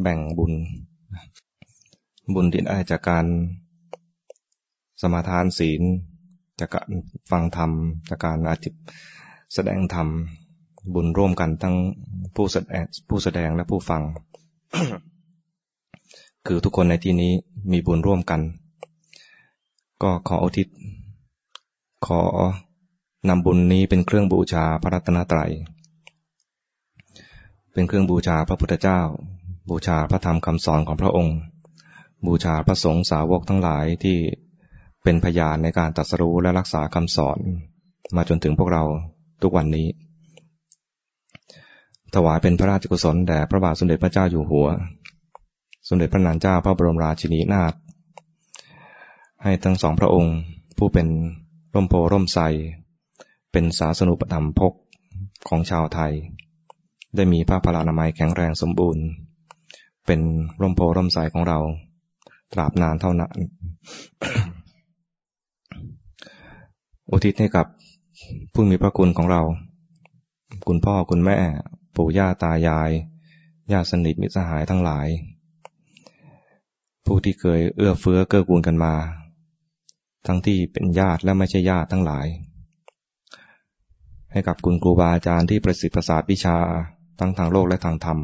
แบ่งบุญ บุญที่ได้จากการสมาทานศีล จากการฟังธรรม จากการอธิบแสดงธรรม บุญร่วมกันทั้งผู้แสดงผู้แสดงและผู้ฟัง คือทุกคนในที่นี้มีบุญร่วมกัน ก็ขออุทิศ ขอนำบุญนี้เป็นเครื่องบูชาพระรัตนตรัย เป็นเครื่องบูชาพระพุทธเจ้า บูชาพระธรรมคำสอนของพระองค์ บูชาพระสงฆ์สาวกทั้งหลายที่เป็นพยานในการตัดสรู้และรักษาคำสอน มาจนถึงพวกเราทุกวันนี้ ถวายเป็นพระราชกุศลแด่พระบาทสมเด็จพระเจ้าอยู่หัว สมเด็จพระนางเจ้าพระบรมราชินีนาถให้ทั้งสองพระองค์ ผู้เป็นร่มโพร่มใสเป็นศาสนุปถัมภกของชาวไทย ได้มีพระพลานามัยแข็งแรงสมบูรณ์ เป็นร่มโพร่มใสของเรา ตราบนานเท่านั้น อุทิศให้กับผู้มีพระคุณของเรา คุณพ่อคุณแม่ ปู่ย่าตายายญาติสนิทมิตรสหายทั้งหลาย ผู้ที่เคยเอื้อเฟื้อเกื้อกูลกันมา ทั้งที่เป็นญาติและไม่ใช่ญาติทั้งหลาย ให้กับคุณครูบาอาจารย์ที่ประสิทธิ์ประสาทวิชาทั้งทางโลกและทางธรรม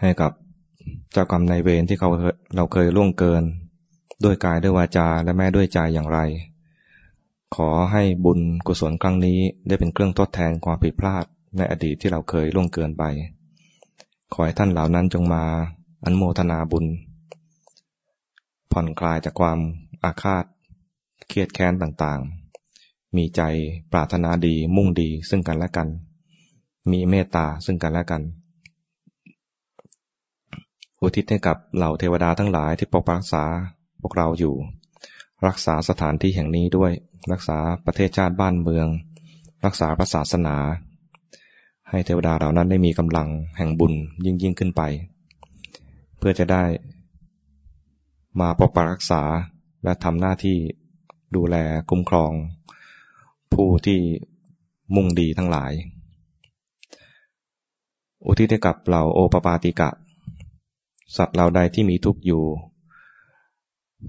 ให้กับเจ้ากรรมนายเวรที่เขาเราเคยล่วงเกิน ด้วยกายด้วยวาจาและแม้ด้วยใจอย่างไร ขอให้บุญกุศลครั้งนี้ได้เป็นเครื่องทดแทนความผิดพลาดในอดีตที่เราเคยล่วงเกินไป ขอให้ท่านเหล่านั้นจงมาอันโมทนาบุญ ผ่อนคลายจากความอาฆาต เครียดแค้นต่างๆ มีใจปรารถนาดีมุ่งดีซึ่งกันและกัน มีเมตตาซึ่งกันและกัน อุทิศให้กับเหล่าเทวดาทั้งหลายที่ปกปักรักษาพวกเราอยู่ รักษาสถานที่แห่งนี้ด้วย รักษาประเทศชาติบ้านเมือง รักษาพระศาสนา ให้เทวดาเหล่านั้นได้มีกำลังแห่งบุญยิ่งยิ่งขึ้นไป เพื่อจะได้ มาปกปักรักษาและทำหน้าที่ดูแลคุ้มครอง ผู้ที่มุ่งดีทั้งหลาย อุทิศให้กับเหล่าโอปปาติกะ สัตว์เหล่าใดที่มีทุกข์อยู่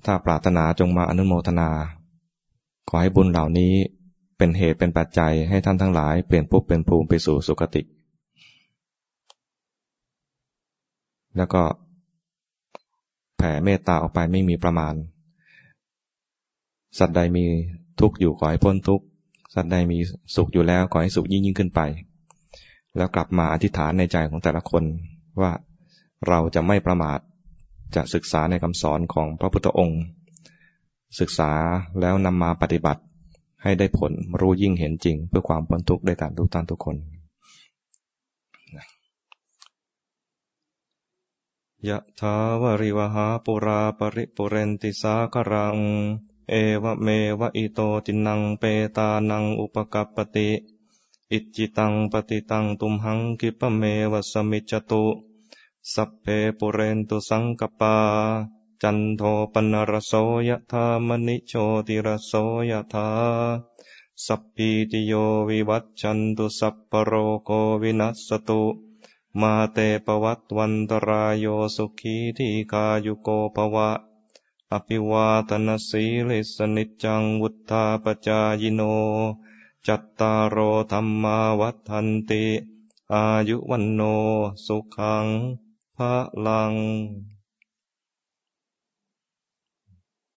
ถ้าปรารถนาจงมาอนุโมทนา ขอให้บุญเหล่านี้เป็นเหตุเป็นปัจจัยให้ท่านทั้งหลายเปลี่ยนภพเป็นภูมิไปสู่สุคติ แล้วก็แผ่เมตตาออกไปไม่มีประมาณ สัตว์ใดมีทุกข์อยู่ขอให้พ้นทุกข์ สัตว์ใดมีสุขอยู่แล้วขอให้สุขยิ่งยิ่งขึ้นไป แล้วกลับมาอธิษฐานในใจของแต่ละคนว่า เราจะไม่ประมาทจะศึกษาในคำสอนของพระพุทธองค์ ศึกษาแล้วนำมาปฏิบัติให้ได้ผลรู้ยิ่งเห็นจริง เพื่อความพ้นทุกข์ได้การทุกท่านทุกคนยะทาวริวหาปุราปริปุเรนติสาครัง เอวเมวะอิโตตินังเปตานังอุปกัปติ อิจิตังปฏิตังตุมหังกิปเมวะสมิจตุ สัพเพปุเรนตุสังกปา จันโทปนรโสยธามณิโชติรโสยธาสัพพีติโยวิวัตจันตุสัพปโรโกวินัสตุ มาเตปวัตวันตรายโยสุขีทีกายุโกภวะ อภิวาตนสีลิสนิจังวุธาปจายโน จัตตารโอธรรมาวัฏันติ อายุวันโนสุขัง พลัง